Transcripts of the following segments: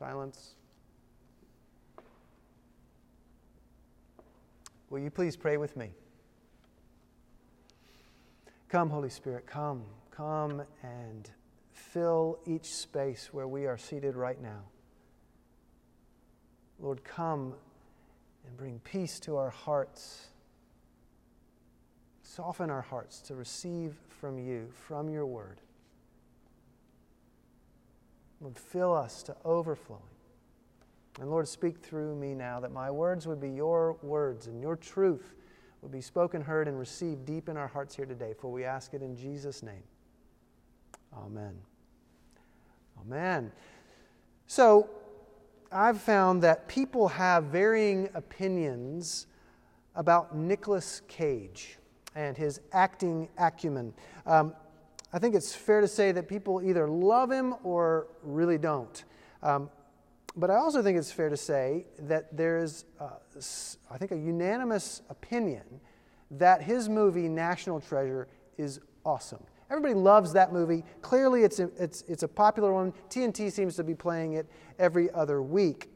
Silence. Will you please pray with me? Come, Holy Spirit, come. Come and fill each space where we are seated right now. Lord, come and bring peace to our hearts. Soften our hearts to receive from you, from your word. Lord, fill us to overflowing. And Lord, speak through me now that my words would be your words and your truth would be spoken, heard, and received deep in our hearts here today. For we ask it in Jesus' name. Amen. Amen. So, I've found that people have varying opinions about Nicolas Cage and his acting acumen. Um, I think it's fair to say that people either love him or really don't. Um, but I also think it's fair to say that there is, uh, I think, a unanimous opinion that his movie, National Treasure, is awesome. Everybody loves that movie. Clearly, it's a, it's, it's a popular one. TNT seems to be playing it every other week.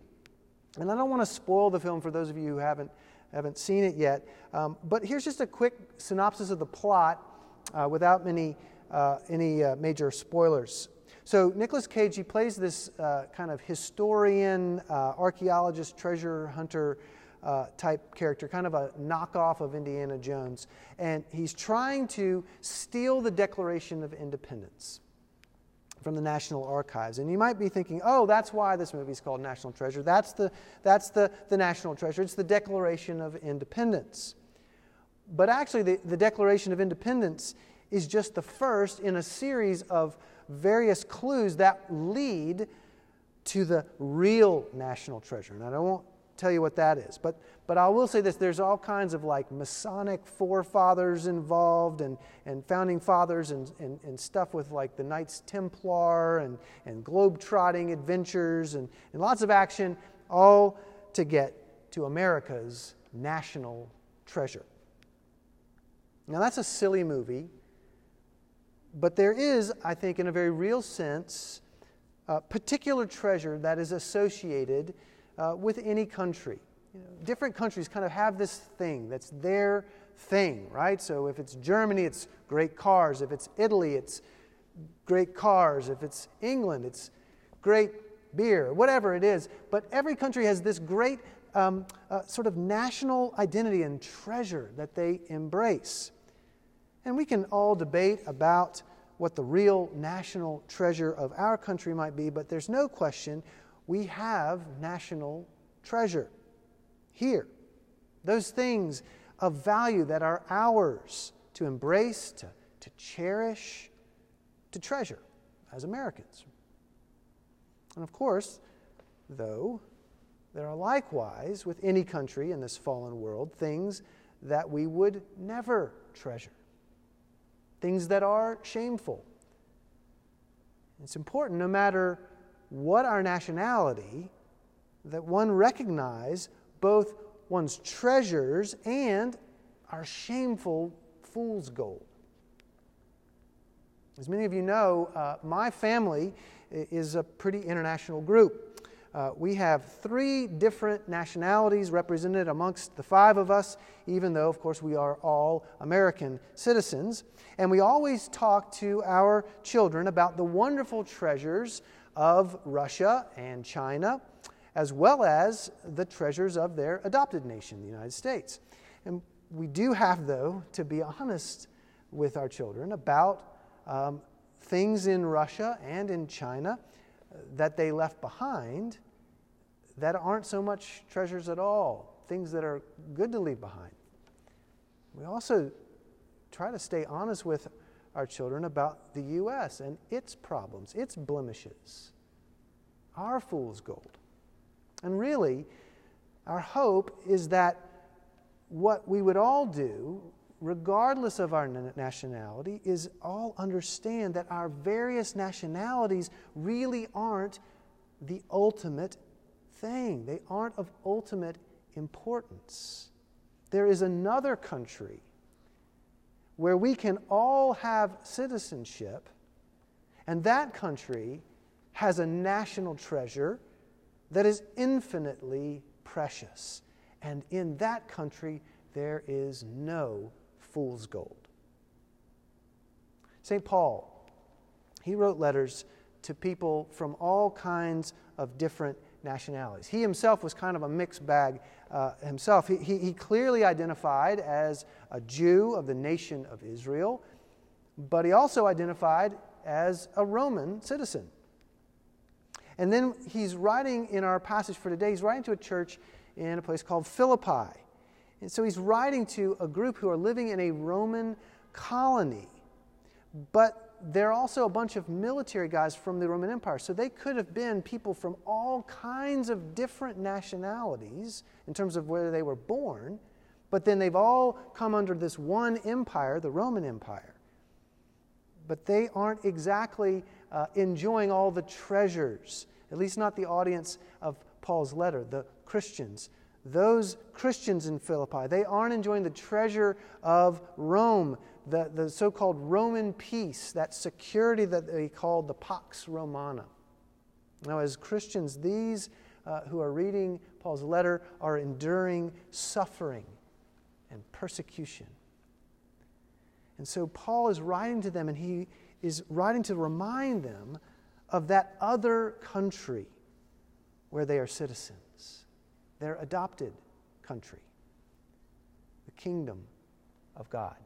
And I don't want to spoil the film for those of you who haven't, haven't seen it yet. Um, but here's just a quick synopsis of the plot uh, without many uh, any uh, major spoilers. So, Nicolas Cage, he plays this uh, kind of historian, uh, archaeologist, treasure hunter uh, type character, kind of a knockoff of Indiana Jones. And he's trying to steal the Declaration of Independence from the National Archives. And you might be thinking, oh, that's why this movie is called National Treasure. That's the, that's the, the National Treasure. It's the Declaration of Independence. But actually, the, the Declaration of Independence is just the first in a series of various clues that lead to the real national treasure. And I won't tell you what that is, but, but I will say this there's all kinds of like Masonic forefathers involved and, and founding fathers and, and, and stuff with like the Knights Templar and, and globe-trotting adventures and, and lots of action, all to get to America's national treasure. Now, that's a silly movie but there is, I think, in a very real sense, a particular treasure that is associated uh, with any country. You know, different countries kind of have this thing that's their thing, right? So if it's Germany, it's great cars. If it's Italy, it's great cars. If it's England, it's great beer, whatever it is. But every country has this great um, uh, sort of national identity and treasure that they embrace. And we can all debate about what the real national treasure of our country might be, but there's no question we have national treasure here. Those things of value that are ours to embrace, to, to cherish, to treasure as Americans. And of course, though, there are likewise, with any country in this fallen world, things that we would never treasure things that are shameful. It's important, no matter what our nationality, that one recognize both one's treasures and our shameful fool's gold. As many of you know, uh, my family is a pretty international group. Uh, we have three different nationalities represented amongst the five of us, even though, of course, we are all American citizens. And we always talk to our children about the wonderful treasures of Russia and China, as well as the treasures of their adopted nation, the United States. And we do have, though, to be honest with our children about um, things in Russia and in China that they left behind that aren't so much treasures at all, things that are good to leave behind. We also try to stay honest with our children about the U.S. and its problems, its blemishes, our fool's gold. And really, our hope is that what we would all do, regardless of our nationality, is all understand that our various nationalities really aren't the ultimate thing, they aren't of ultimate importance. There is another country where we can all have citizenship, and that country has a national treasure that is infinitely precious. And in that country, there is no fool's gold. St. Paul, he wrote letters to people from all kinds of different nationalities. He himself was kind of a mixed bag uh, himself. He, he, he clearly identified as a Jew of the nation of Israel, but he also identified as a Roman citizen. And then he's writing in our passage for today, he's writing to a church in a place called Philippi. And so he's writing to a group who are living in a Roman colony. But they're also a bunch of military guys from the Roman Empire. So they could have been people from all kinds of different nationalities in terms of where they were born. But then they've all come under this one empire, the Roman Empire. But they aren't exactly uh, enjoying all the treasures, at least not the audience of Paul's letter, the Christians. Those Christians in Philippi, they aren't enjoying the treasure of Rome, the, the so called Roman peace, that security that they called the Pax Romana. Now, as Christians, these uh, who are reading Paul's letter are enduring suffering and persecution. And so Paul is writing to them, and he is writing to remind them of that other country where they are citizens, their adopted country, the kingdom of God.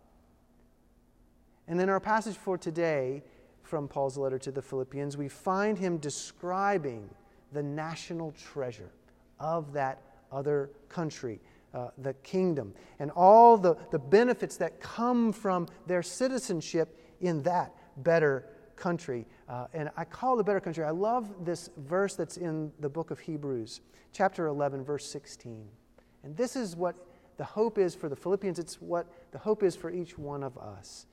And in our passage for today, from Paul's letter to the Philippians, we find him describing the national treasure of that other country, uh, the kingdom, and all the, the benefits that come from their citizenship in that better country. Uh, and I call it a better country. I love this verse that's in the book of Hebrews, chapter 11, verse 16. And this is what the hope is for the Philippians, it's what the hope is for each one of us.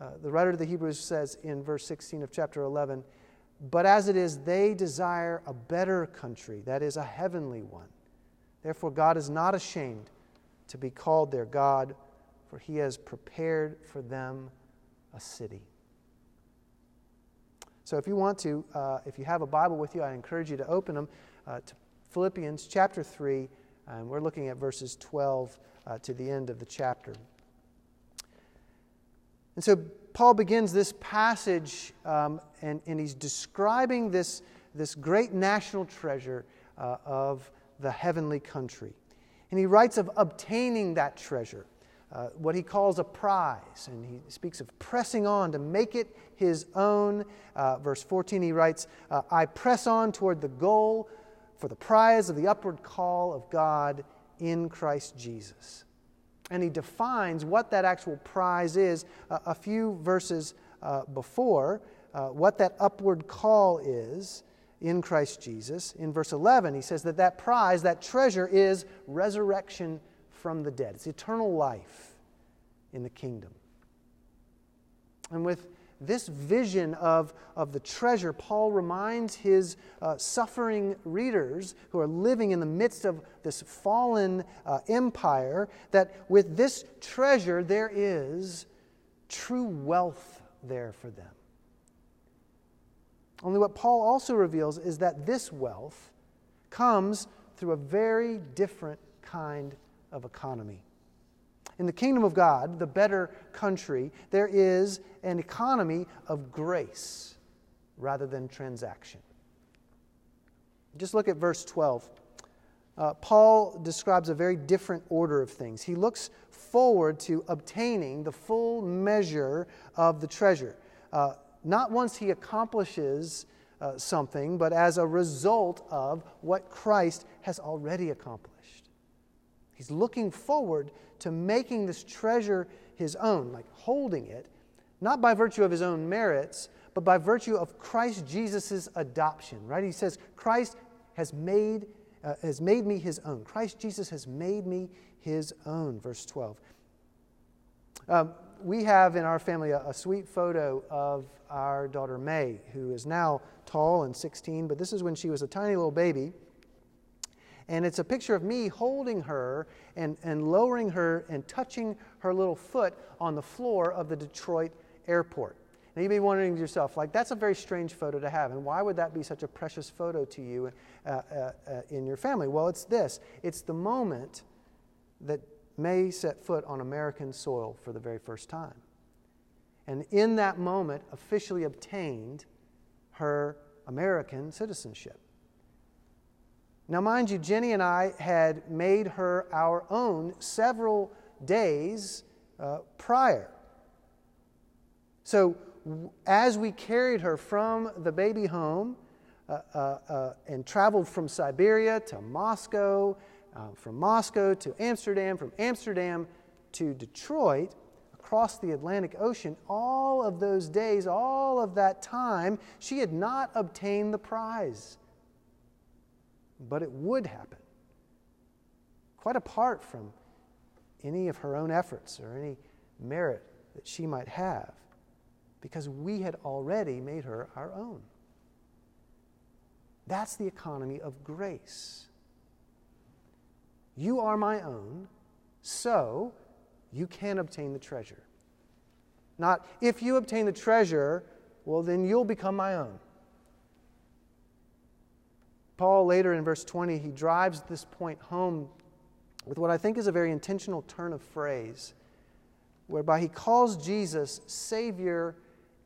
Uh, the writer of the Hebrews says in verse 16 of chapter 11, But as it is, they desire a better country, that is, a heavenly one. Therefore, God is not ashamed to be called their God, for he has prepared for them a city. So if you want to, uh, if you have a Bible with you, I encourage you to open them uh, to Philippians chapter 3, and we're looking at verses 12 uh, to the end of the chapter. And so Paul begins this passage, um, and, and he's describing this, this great national treasure uh, of the heavenly country. And he writes of obtaining that treasure. Uh, what he calls a prize. And he speaks of pressing on to make it his own. Uh, verse 14, he writes, uh, I press on toward the goal for the prize of the upward call of God in Christ Jesus. And he defines what that actual prize is a few verses uh, before, uh, what that upward call is in Christ Jesus. In verse 11, he says that that prize, that treasure, is resurrection from the dead. It's eternal life in the kingdom. And with this vision of, of the treasure, Paul reminds his uh, suffering readers who are living in the midst of this fallen uh, empire that with this treasure there is true wealth there for them. Only what Paul also reveals is that this wealth comes through a very different kind of economy. In the kingdom of God, the better country, there is an economy of grace rather than transaction. Just look at verse 12. Uh, Paul describes a very different order of things. He looks forward to obtaining the full measure of the treasure, uh, not once he accomplishes uh, something, but as a result of what Christ has already accomplished. He's looking forward to making this treasure his own, like holding it, not by virtue of his own merits, but by virtue of Christ Jesus' adoption, right? He says, Christ has made, uh, has made me his own. Christ Jesus has made me his own, verse 12. Um, we have in our family a, a, sweet photo of our daughter May, who is now tall and 16, but this is when she was a tiny little baby. And it's a picture of me holding her and, and lowering her and touching her little foot on the floor of the Detroit airport. Now, you may be wondering to yourself, like, that's a very strange photo to have, and why would that be such a precious photo to you uh, uh, uh, in your family? Well, it's this it's the moment that May set foot on American soil for the very first time. And in that moment, officially obtained her American citizenship. Now, mind you, Jenny and I had made her our own several days uh, prior. So, as we carried her from the baby home uh, uh, uh, and traveled from Siberia to Moscow, uh, from Moscow to Amsterdam, from Amsterdam to Detroit, across the Atlantic Ocean, all of those days, all of that time, she had not obtained the prize. But it would happen, quite apart from any of her own efforts or any merit that she might have because we had already made her our own. That's the economy of grace. You are my own, so you can obtain the treasure. Not if you obtain the treasure, well, then you'll become my own. Paul, later in verse 20, he drives this point home with what I think is a very intentional turn of phrase, whereby he calls Jesus Savior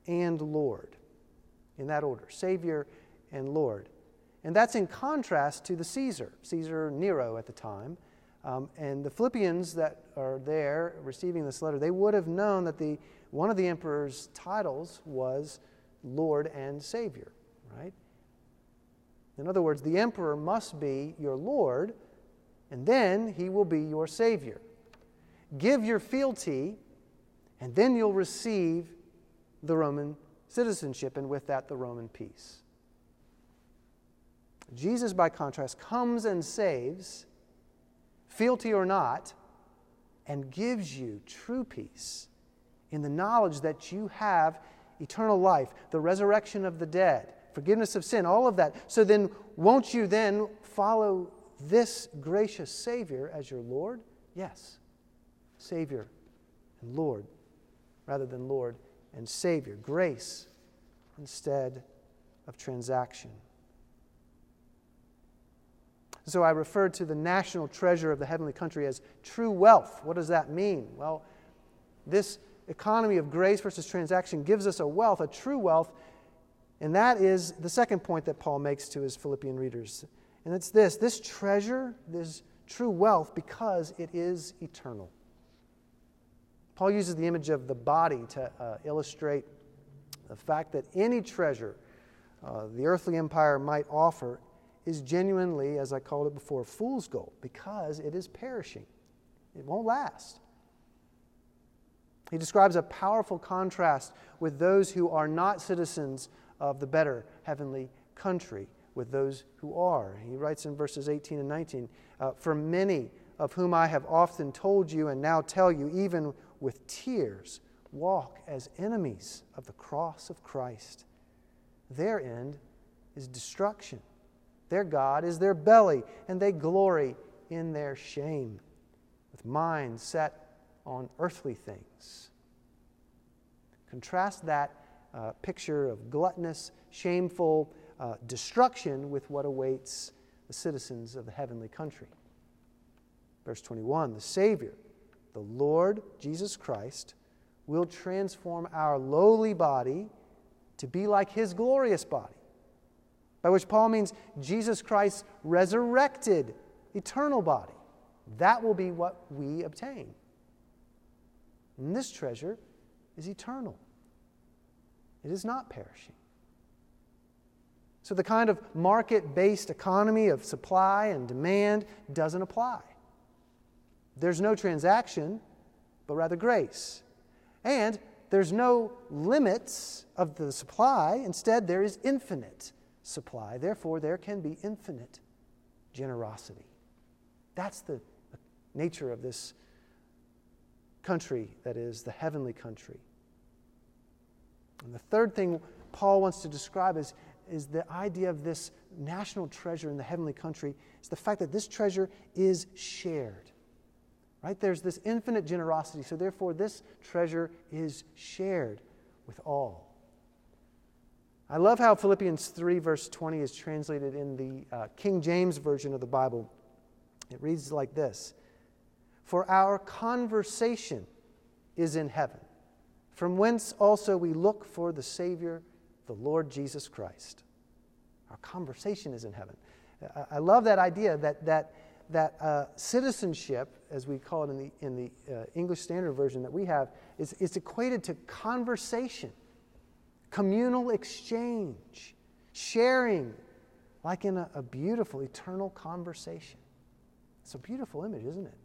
and Lord, in that order Savior and Lord. And that's in contrast to the Caesar, Caesar Nero at the time. Um, and the Philippians that are there receiving this letter, they would have known that the, one of the emperor's titles was Lord and Savior, right? In other words, the emperor must be your Lord, and then he will be your Savior. Give your fealty, and then you'll receive the Roman citizenship, and with that, the Roman peace. Jesus, by contrast, comes and saves, fealty or not, and gives you true peace in the knowledge that you have eternal life, the resurrection of the dead, forgiveness of sin, all of that. So then, won't you then follow this gracious Savior as your Lord? Yes, Savior and Lord, rather than Lord and Savior, grace instead of transaction. So I referred to the national treasure of the heavenly country as true wealth. What does that mean? Well, this economy of grace versus transaction gives us a wealth, a true wealth, and that is the second point that Paul makes to his Philippian readers. And it's this this treasure, this true wealth, because it is eternal. Paul uses the image of the body to uh, illustrate the fact that any treasure uh, the earthly empire might offer is genuinely, as I called it before, fool's gold because it is perishing. It won't last. He describes a powerful contrast with those who are not citizens of the better heavenly country, with those who are. He writes in verses 18 and 19 uh, For many of whom I have often told you and now tell you, even with tears, walk as enemies of the cross of Christ. Their end is destruction. Their God is their belly, and they glory in their shame, with minds set on earthly things. Contrast that uh, picture of gluttonous, shameful uh, destruction with what awaits the citizens of the heavenly country. Verse 21 The Savior the Lord Jesus Christ will transform our lowly body to be like his glorious body. By which Paul means Jesus Christ's resurrected eternal body. That will be what we obtain. And this treasure is eternal, it is not perishing. So, the kind of market based economy of supply and demand doesn't apply. There's no transaction, but rather grace. And there's no limits of the supply. Instead, there is infinite supply. Therefore, there can be infinite generosity. That's the nature of this country that is the heavenly country. And the third thing Paul wants to describe is, is the idea of this national treasure in the heavenly country is the fact that this treasure is shared. Right? There's this infinite generosity, so therefore, this treasure is shared with all. I love how Philippians 3, verse 20 is translated in the uh, King James Version of the Bible. It reads like this For our conversation is in heaven, from whence also we look for the Savior, the Lord Jesus Christ. Our conversation is in heaven. I love that idea that, that, that uh, citizenship, as we call it in the, in the uh, English Standard Version that we have, is, is equated to conversation communal exchange, sharing, like in a, a beautiful eternal conversation. It's a beautiful image, isn't it?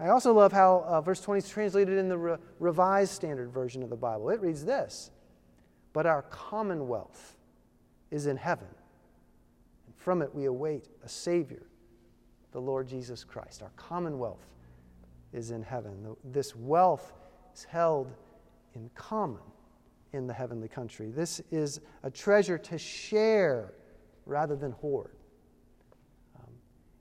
I also love how uh, verse 20 is translated in the Re- Revised Standard Version of the Bible. It reads this But our commonwealth is in heaven, and from it we await a Savior, the Lord Jesus Christ. Our commonwealth is in heaven. This wealth is held in common in the heavenly country. This is a treasure to share rather than hoard. Um,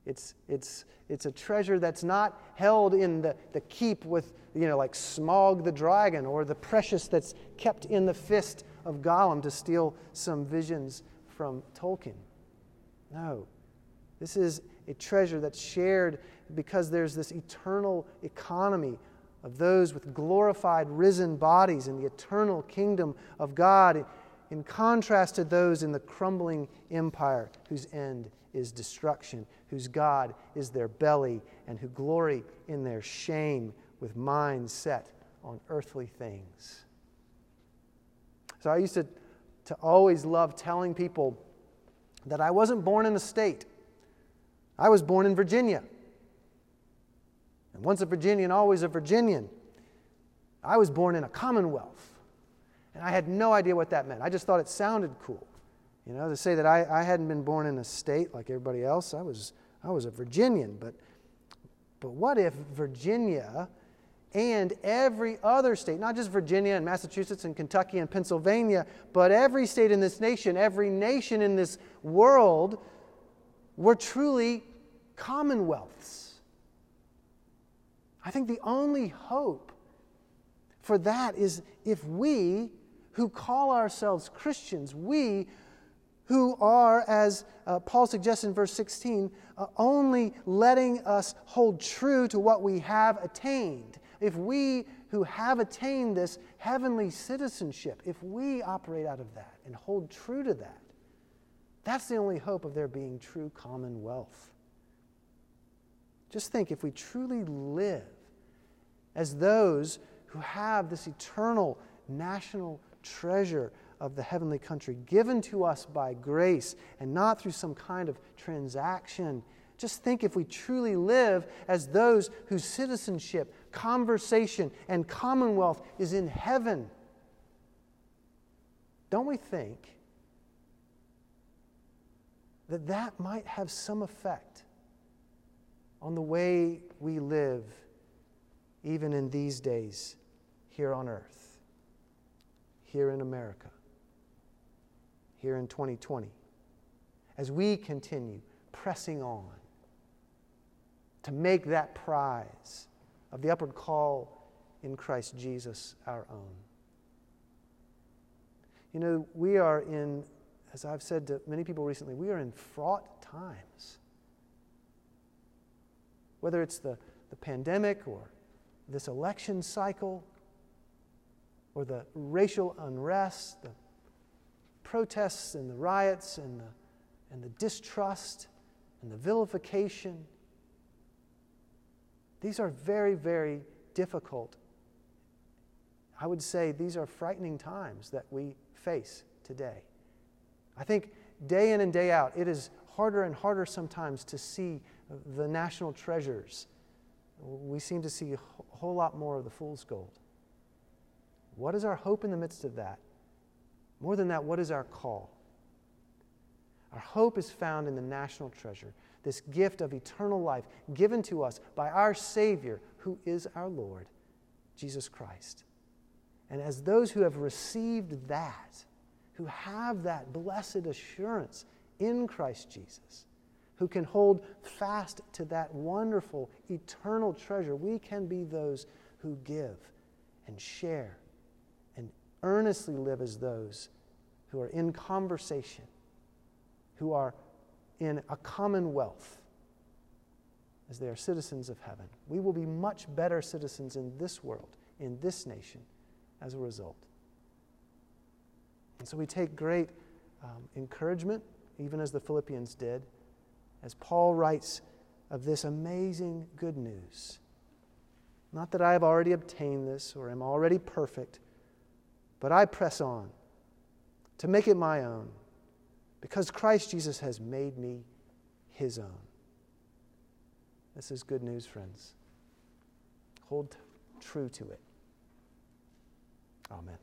it's, it's, it's a treasure that's not held in the, the keep with, you know, like Smaug the dragon or the precious that's kept in the fist of Gollum to steal some visions from Tolkien. No. This is a treasure that's shared because there's this eternal economy of those with glorified, risen bodies in the eternal kingdom of God, in contrast to those in the crumbling empire whose end is destruction, whose God is their belly, and who glory in their shame with minds set on earthly things. So I used to, to always love telling people that I wasn't born in a state, I was born in Virginia. And once a Virginian, always a Virginian. I was born in a commonwealth. And I had no idea what that meant. I just thought it sounded cool. You know, to say that I, I hadn't been born in a state like everybody else, I was, I was a Virginian. But, but what if Virginia and every other state, not just Virginia and Massachusetts and Kentucky and Pennsylvania, but every state in this nation, every nation in this world, were truly commonwealths? I think the only hope for that is if we, who call ourselves Christians, we who are, as uh, Paul suggests in verse 16, uh, only letting us hold true to what we have attained. If we who have attained this heavenly citizenship, if we operate out of that and hold true to that, that's the only hope of there being true commonwealth. Just think if we truly live as those who have this eternal national treasure of the heavenly country given to us by grace and not through some kind of transaction. Just think if we truly live as those whose citizenship, conversation, and commonwealth is in heaven. Don't we think that that might have some effect on the way we live even in these days here on earth, here in America, here in 2020, as we continue pressing on to make that prize of the upward call in Christ Jesus our own. You know, we are in, as I've said to many people recently, we are in fraught times. Whether it's the, the pandemic or this election cycle or the racial unrest, the protests and the riots and the, and the distrust and the vilification. These are very, very difficult. I would say these are frightening times that we face today. I think day in and day out, it is harder and harder sometimes to see the national treasures. We seem to see a whole lot more of the fool's gold. What is our hope in the midst of that? More than that, what is our call? Our hope is found in the national treasure, this gift of eternal life given to us by our Savior, who is our Lord, Jesus Christ. And as those who have received that, who have that blessed assurance in Christ Jesus, who can hold fast to that wonderful eternal treasure, we can be those who give and share and earnestly live as those who are in conversation, who are in a commonwealth as they are citizens of heaven. We will be much better citizens in this world, in this nation, as a result. And so we take great um, encouragement, even as the Philippians did, as Paul writes of this amazing good news. Not that I have already obtained this or am already perfect, but I press on to make it my own because Christ Jesus has made me his own. This is good news, friends. Hold true to it. Amen.